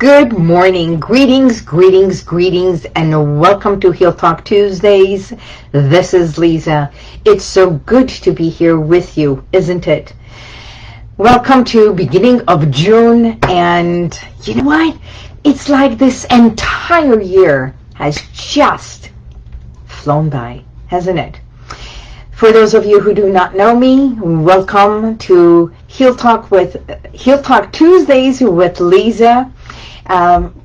Good morning. Greetings, greetings, greetings, and welcome to Heal Talk Tuesdays. This is Lisa. It's so good to be here with you, isn't it? Welcome to beginning of June, and you know what? It's like this entire year has just flown by, hasn't it? For those of you who do not know me, welcome to Heal Talk with Heal Talk Tuesdays with Lisa. Um,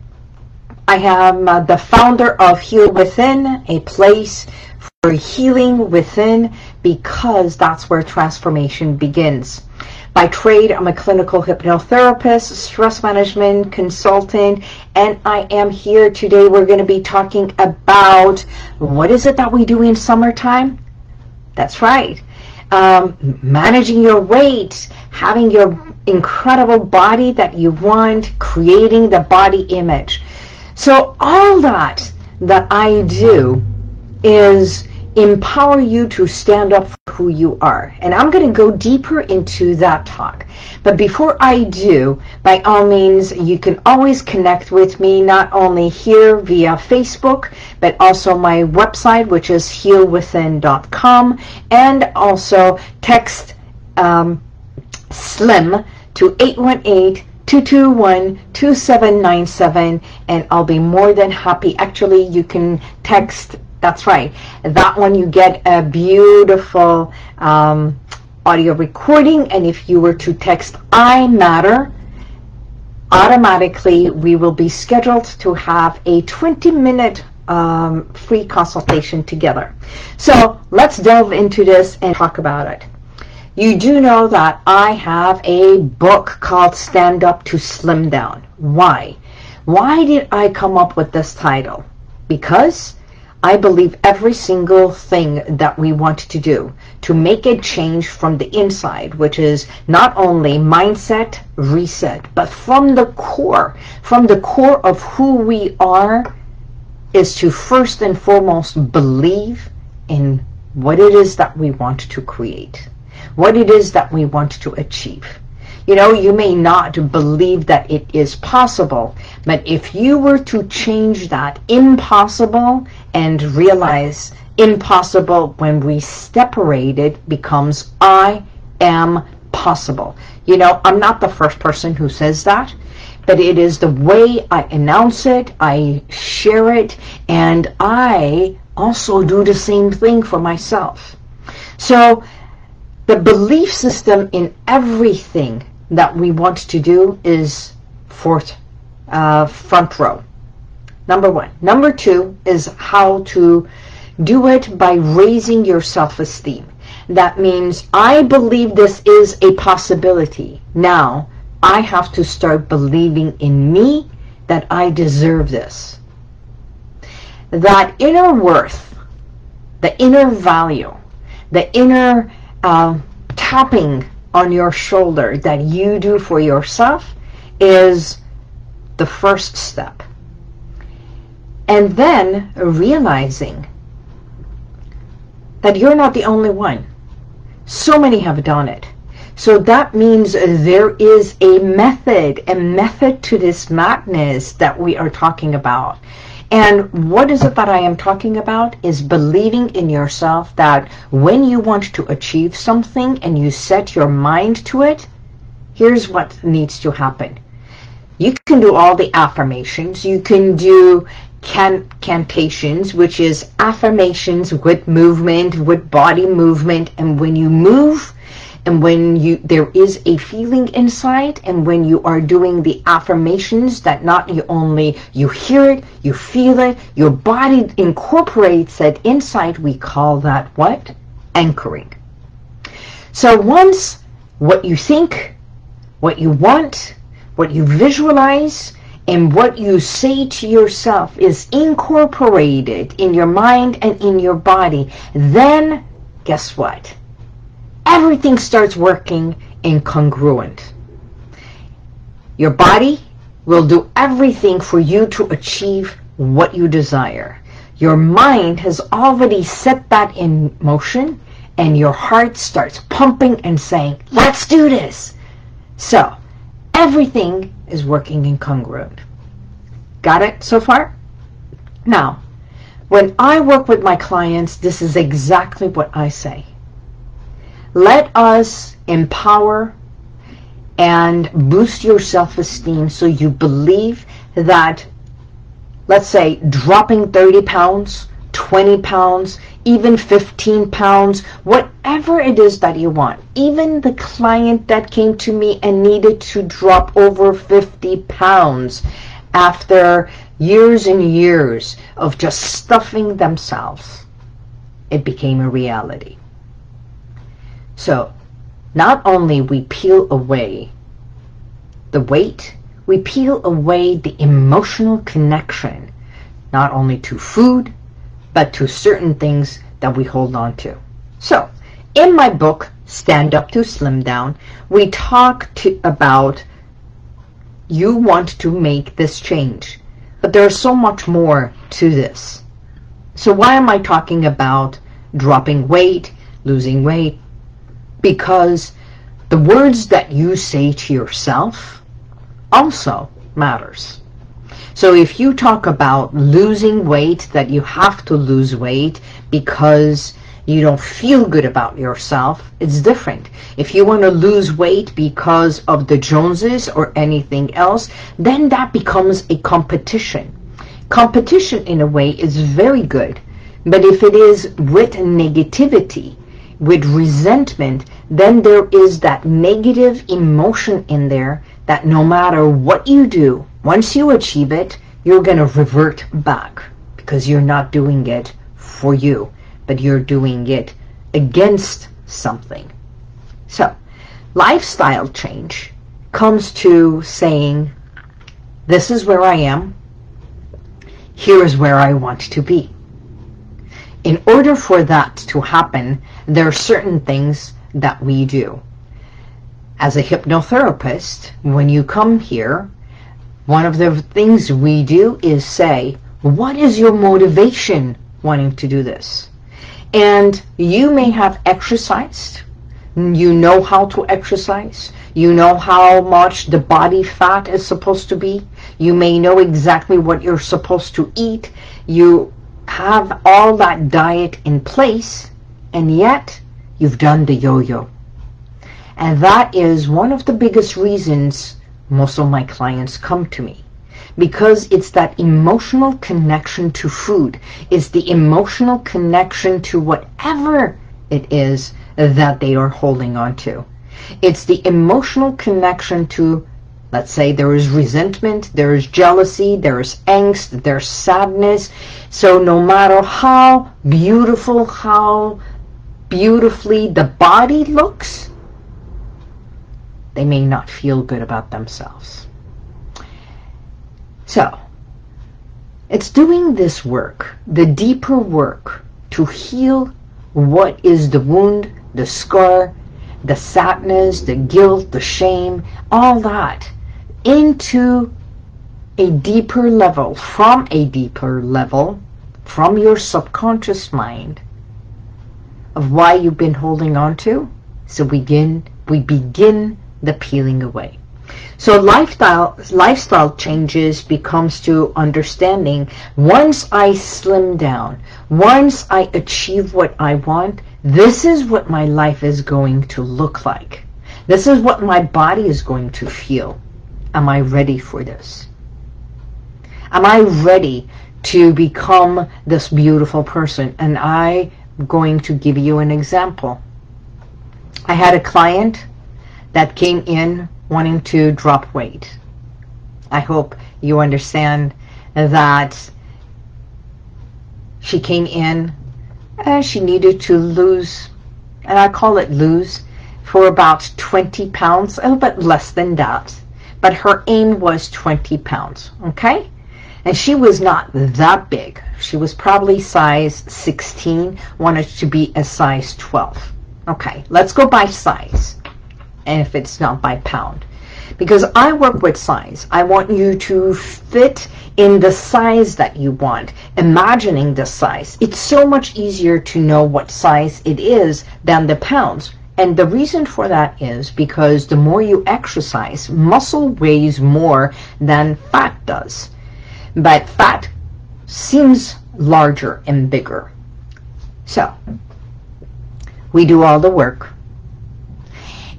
I am uh, the founder of Heal Within, a place for healing within because that's where transformation begins. By trade, I'm a clinical hypnotherapist, stress management consultant, and I am here today. We're going to be talking about what is it that we do in summertime? That's right. Um, managing your weight, having your incredible body that you want, creating the body image. So all that that I do is empower you to stand up for who you are. And I'm going to go deeper into that talk. But before I do, by all means, you can always connect with me, not only here via Facebook, but also my website, which is healwithin.com, and also text um, SLIM to 818-221-2797 and I'll be more than happy. Actually, you can text, that's right, that one you get a beautiful um, audio recording and if you were to text I matter, automatically we will be scheduled to have a 20 minute um, free consultation together. So let's delve into this and talk about it. You do know that I have a book called Stand Up to Slim Down. Why? Why did I come up with this title? Because I believe every single thing that we want to do to make a change from the inside, which is not only mindset, reset, but from the core, from the core of who we are, is to first and foremost believe in what it is that we want to create what it is that we want to achieve. You know, you may not believe that it is possible, but if you were to change that impossible and realize impossible when we separate it becomes I am possible. You know, I'm not the first person who says that, but it is the way I announce it, I share it, and I also do the same thing for myself. So the belief system in everything that we want to do is fourth, uh, front row. Number one. Number two is how to do it by raising your self-esteem. That means I believe this is a possibility. Now, I have to start believing in me that I deserve this. That inner worth, the inner value, the inner uh, tapping on your shoulder that you do for yourself is the first step. And then realizing that you're not the only one. So many have done it. So that means there is a method, a method to this madness that we are talking about. And what is it that I am talking about is believing in yourself that when you want to achieve something and you set your mind to it, here's what needs to happen. You can do all the affirmations. You can do can cantations, which is affirmations with movement, with body movement. And when you move, and when you there is a feeling inside and when you are doing the affirmations that not you only you hear it you feel it your body incorporates it inside we call that what? Anchoring. So once what you think what you want what you visualize and what you say to yourself is incorporated in your mind and in your body then guess what everything starts working incongruent. Your body will do everything for you to achieve what you desire. Your mind has already set that in motion and your heart starts pumping and saying, let's do this. So everything is working incongruent. Got it so far? Now, when I work with my clients, this is exactly what I say. Let us empower and boost your self-esteem so you believe that, let's say, dropping 30 pounds, 20 pounds, even 15 pounds, whatever it is that you want. Even the client that came to me and needed to drop over 50 pounds after years and years of just stuffing themselves, it became a reality. So, not only we peel away the weight, we peel away the emotional connection, not only to food, but to certain things that we hold on to. So, in my book, Stand Up to Slim Down, we talk to, about you want to make this change. But there's so much more to this. So why am I talking about dropping weight, losing weight? Because the words that you say to yourself also matters. So if you talk about losing weight, that you have to lose weight because you don't feel good about yourself, it's different. If you want to lose weight because of the Joneses or anything else, then that becomes a competition. Competition, in a way, is very good. But if it is with negativity, with resentment, then there is that negative emotion in there that no matter what you do, once you achieve it, you're going to revert back because you're not doing it for you but you're doing it against something. So, lifestyle change comes to saying, this is where I am, here is where I want to be. In order for that to happen, there are certain things that we do. As a hypnotherapist, when you come here, one of the things we do is say, what is your motivation wanting to do this? And you may have exercised. You know how to exercise. You know how much the body fat is supposed to be. You may know exactly what you're supposed to eat. You have all that diet in place, and yet you've done the yo-yo. And that is one of the biggest reasons most of my clients come to me because it's that emotional connection to food. It's the emotional connection to whatever it is that they are holding on to. It's the emotional connection to, let's say there is resentment, there is jealousy, there is angst, there's sadness. So no matter how beautiful, how beautifully the body looks, they may not feel good about themselves. So, it's doing this work, the deeper work, to heal what is the wound, the scar, the sadness, the guilt, the shame, all that, into a deeper level, from a deeper level, from your subconscious mind, of why you've been holding on to. So begin, we begin the peeling away. So lifestyle lifestyle changes becomes to understanding once I slim down, once I achieve what I want, this is what my life is going to look like. This is what my body is going to feel. Am I ready for this? Am I ready to become this beautiful person? And I'm going to give you an example. I had a client that came in wanting to drop weight. I hope you understand that she came in and she needed to lose, and I call it lose, for about 20 pounds, a little bit less than that. But her aim was 20 pounds, okay? And she was not that big. She was probably size 16, wanted to be a size 12. Okay, let's go by size and if it's not by pound. Because I work with size. I want you to fit in the size that you want, imagining the size. It's so much easier to know what size it is than the pounds. And the reason for that is because the more you exercise, muscle weighs more than fat does. But fat seems larger and bigger. So, we do all the work.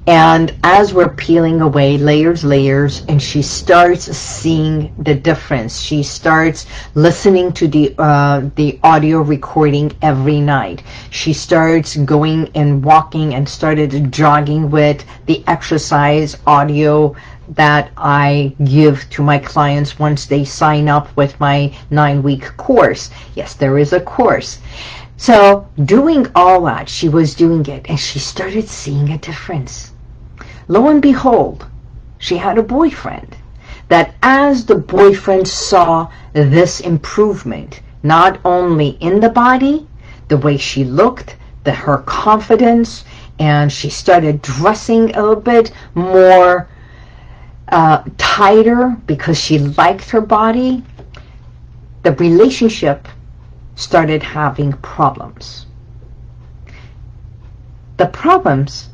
And as we're peeling away layers, layers, and she starts seeing the difference. She starts listening to the uh, the audio recording every night. She starts going and walking and started jogging with the exercise audio that I give to my clients once they sign up with my nine-week course. Yes, there is a course. So doing all that, she was doing it, and she started seeing a difference. Lo and behold, she had a boyfriend. That as the boyfriend saw this improvement, not only in the body, the way she looked, the, her confidence, and she started dressing a little bit more uh, tighter because she liked her body, the relationship started having problems. The problems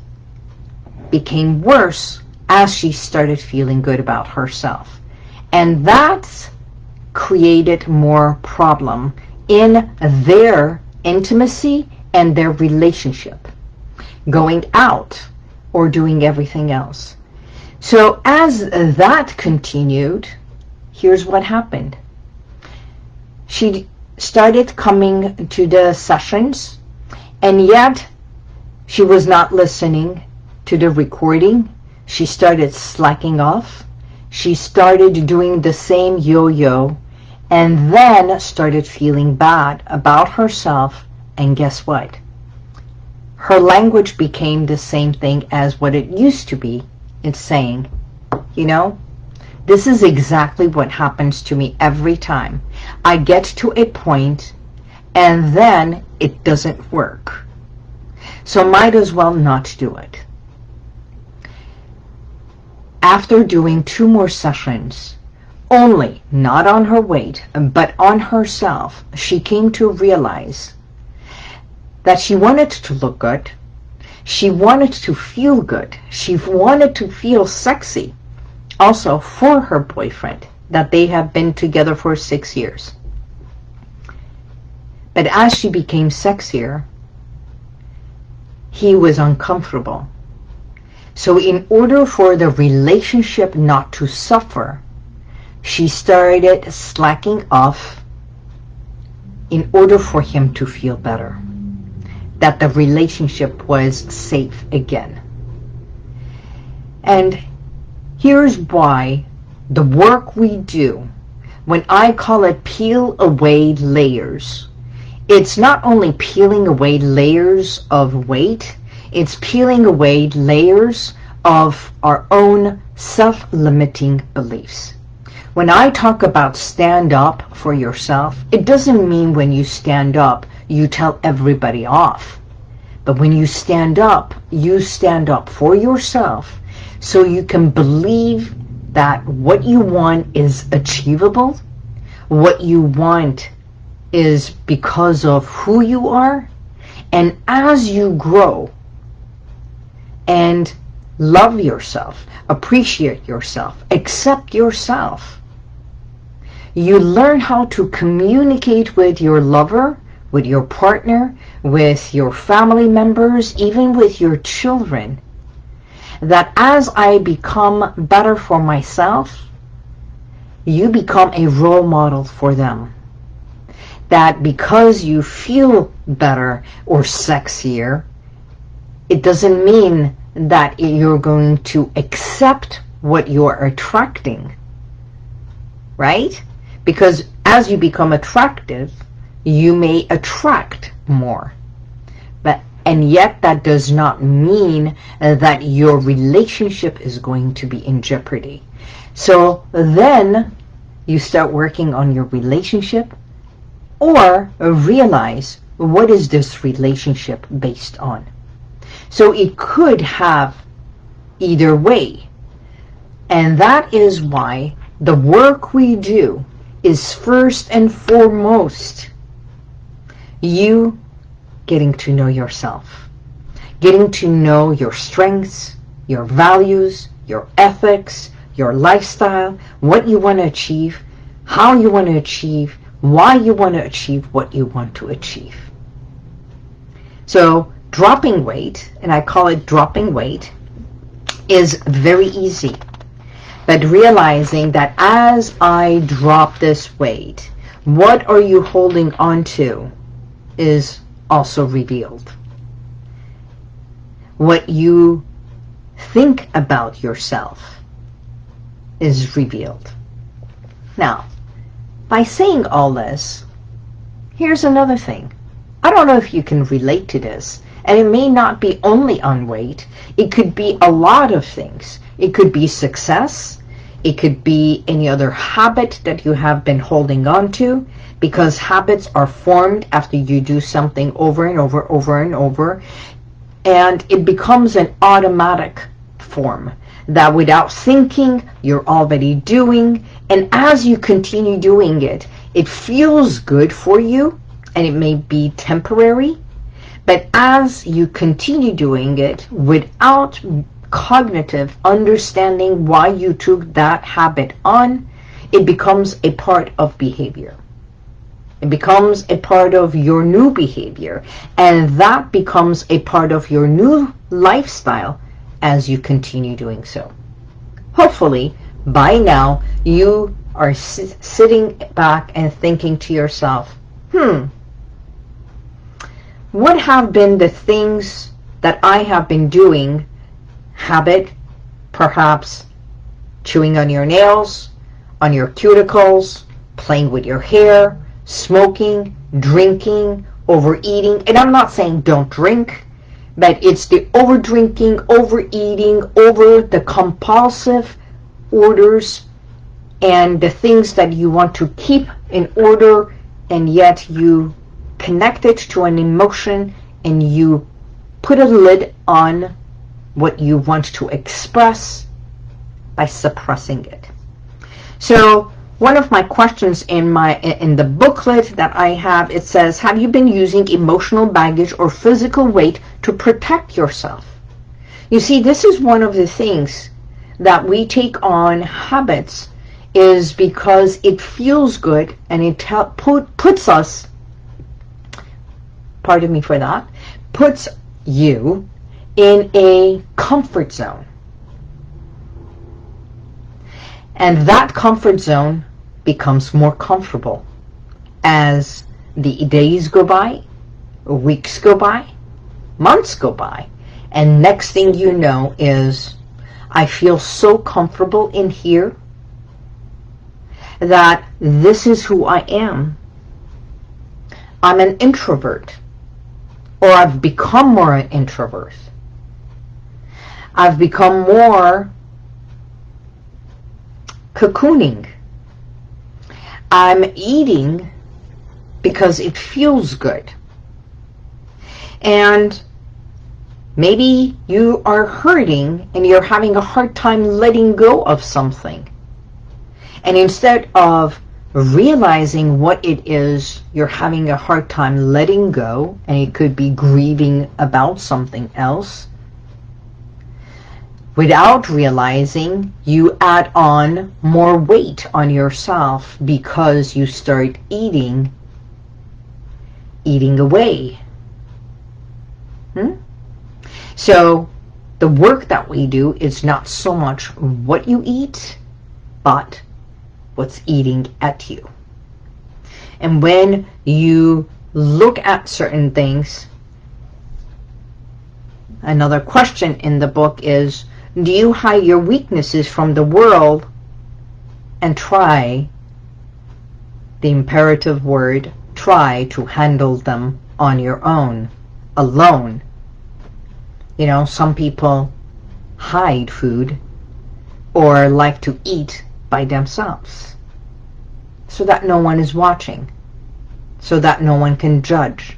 became worse as she started feeling good about herself. And that created more problem in their intimacy and their relationship, going out or doing everything else. So as that continued, here's what happened. She started coming to the sessions, and yet she was not listening to the recording. She started slacking off. She started doing the same yo-yo, and then started feeling bad about herself, and guess what? Her language became the same thing as what it used to be. It's saying, you know, this is exactly what happens to me every time. I get to a point and then it doesn't work. So might as well not do it. After doing two more sessions, only, not on her weight, but on herself, she came to realize that she wanted to look good. She wanted to feel good. She wanted to feel sexy also for her boyfriend that they have been together for six years. But as she became sexier, he was uncomfortable. So in order for the relationship not to suffer, she started slacking off in order for him to feel better. That the relationship was safe again. And Here's why the work we do, when I call it peel away layers, it's not only peeling away layers of weight, it's peeling away layers of our own self-limiting beliefs. When I talk about stand up for yourself, it doesn't mean when you stand up, you tell everybody off. But when you stand up, you stand up for yourself so you can believe that what you want is achievable, what you want is because of who you are, and as you grow and love yourself, appreciate yourself, accept yourself, you learn how to communicate with your lover, with your partner, with your family members, even with your children, that as I become better for myself, you become a role model for them. That because you feel better or sexier, it doesn't mean that you're going to accept what you're attracting. Right? Because as you become attractive, you may attract more. But and yet that does not mean uh, that your relationship is going to be in jeopardy. So then you start working on your relationship or realize what is this relationship based on. So it could have either way. And that is why the work we do is first and foremost you getting to know yourself, getting to know your strengths, your values, your ethics, your lifestyle, what you want to achieve, how you want to achieve, why you want to achieve what you want to achieve. So dropping weight, and I call it dropping weight, is very easy. But realizing that as I drop this weight, what are you holding on to is also revealed. What you think about yourself is revealed. Now, by saying all this, here's another thing. I don't know if you can relate to this, and it may not be only on weight. It could be a lot of things. It could be success. It could be any other habit that you have been holding on to because habits are formed after you do something over and over, over and over. And it becomes an automatic form that without thinking, you're already doing. And as you continue doing it, it feels good for you and it may be temporary. But as you continue doing it without cognitive understanding why you took that habit on, it becomes a part of behavior. It becomes a part of your new behavior. And that becomes a part of your new lifestyle as you continue doing so. Hopefully, by now, you are sitting back and thinking to yourself, hmm, what have been the things that I have been doing, habit, perhaps chewing on your nails, on your cuticles, playing with your hair, smoking, drinking, overeating, and I'm not saying don't drink, but it's the overdrinking, overeating, over the compulsive orders and the things that you want to keep in order and yet you connect it to an emotion and you put a lid on what you want to express by suppressing it. So one of my questions in my in the booklet that I have, it says, have you been using emotional baggage or physical weight to protect yourself? You see, this is one of the things that we take on habits is because it feels good and it put, puts us, pardon me for that, puts you in a comfort zone. And that comfort zone becomes more comfortable as the days go by, weeks go by, months go by, and next thing you know is I feel so comfortable in here that this is who I am. I'm an introvert, or I've become more an introvert. I've become more cocooning. I'm eating because it feels good. And maybe you are hurting and you're having a hard time letting go of something. And instead of realizing what it is you're having a hard time letting go, and it could be grieving about something else, Without realizing, you add on more weight on yourself because you start eating, eating away. Hmm? So the work that we do is not so much what you eat, but what's eating at you. And when you look at certain things, another question in the book is, do you hide your weaknesses from the world and try, the imperative word, try to handle them on your own, alone? You know, some people hide food or like to eat by themselves so that no one is watching, so that no one can judge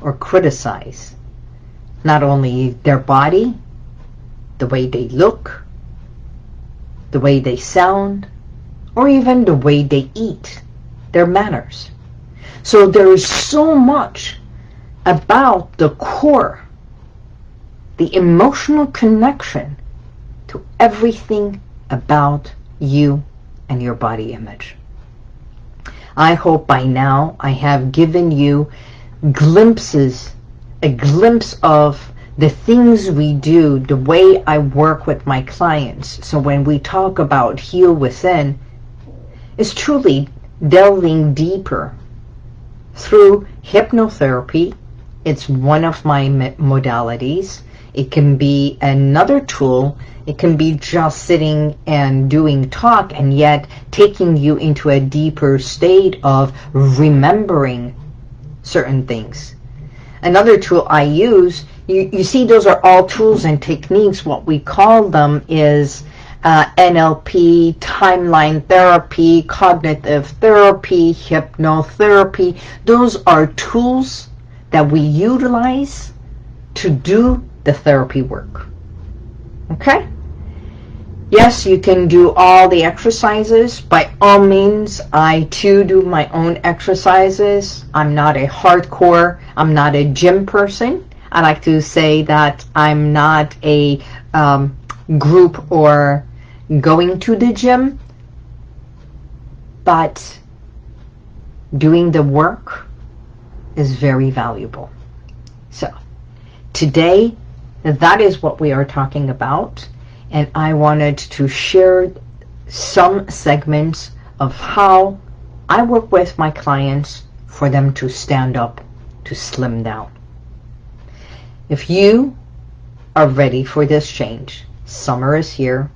or criticize not only their body, the way they look, the way they sound, or even the way they eat, their manners. So there is so much about the core, the emotional connection to everything about you and your body image. I hope by now I have given you glimpses, a glimpse of the things we do, the way I work with my clients. So when we talk about heal within, is truly delving deeper through hypnotherapy. It's one of my modalities. It can be another tool. It can be just sitting and doing talk and yet taking you into a deeper state of remembering certain things. Another tool I use, you, you see those are all tools and techniques. What we call them is uh, NLP, timeline therapy, cognitive therapy, hypnotherapy. Those are tools that we utilize to do the therapy work. Okay? Yes, you can do all the exercises. By all means, I too do my own exercises. I'm not a hardcore, I'm not a gym person. I like to say that I'm not a um, group or going to the gym, but doing the work is very valuable. So, today, that is what we are talking about and I wanted to share some segments of how I work with my clients for them to stand up, to slim down. If you are ready for this change, summer is here,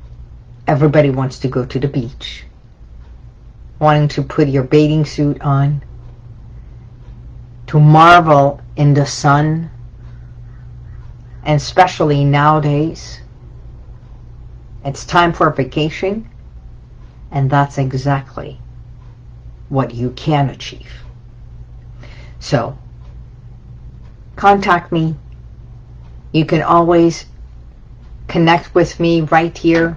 everybody wants to go to the beach, wanting to put your bathing suit on, to marvel in the sun, and especially nowadays, it's time for a vacation, and that's exactly what you can achieve. So, contact me. You can always connect with me right here,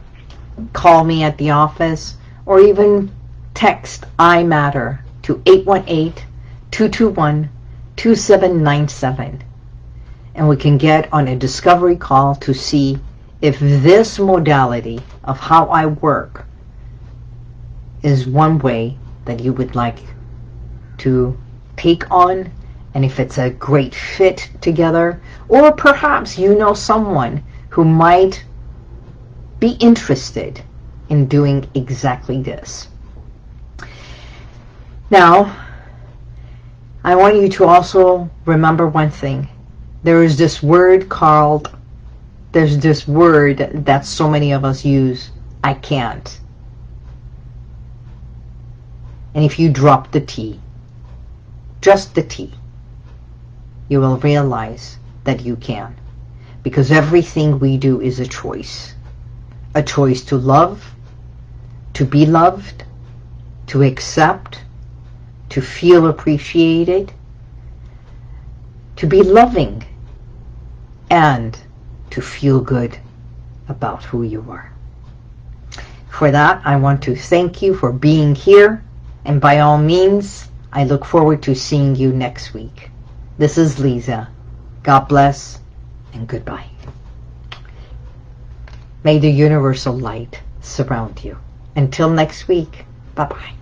call me at the office, or even text iMatter to 818-221-2797. And we can get on a discovery call to see if this modality of how I work is one way that you would like to take on and if it's a great fit together or perhaps you know someone who might be interested in doing exactly this. Now, I want you to also remember one thing. There is this word called there's this word that so many of us use, I can't. And if you drop the T, just the T, you will realize that you can. Because everything we do is a choice. A choice to love, to be loved, to accept, to feel appreciated, to be loving, and to feel good about who you are. For that, I want to thank you for being here, and by all means, I look forward to seeing you next week. This is Lisa. God bless, and goodbye. May the universal light surround you. Until next week, bye-bye.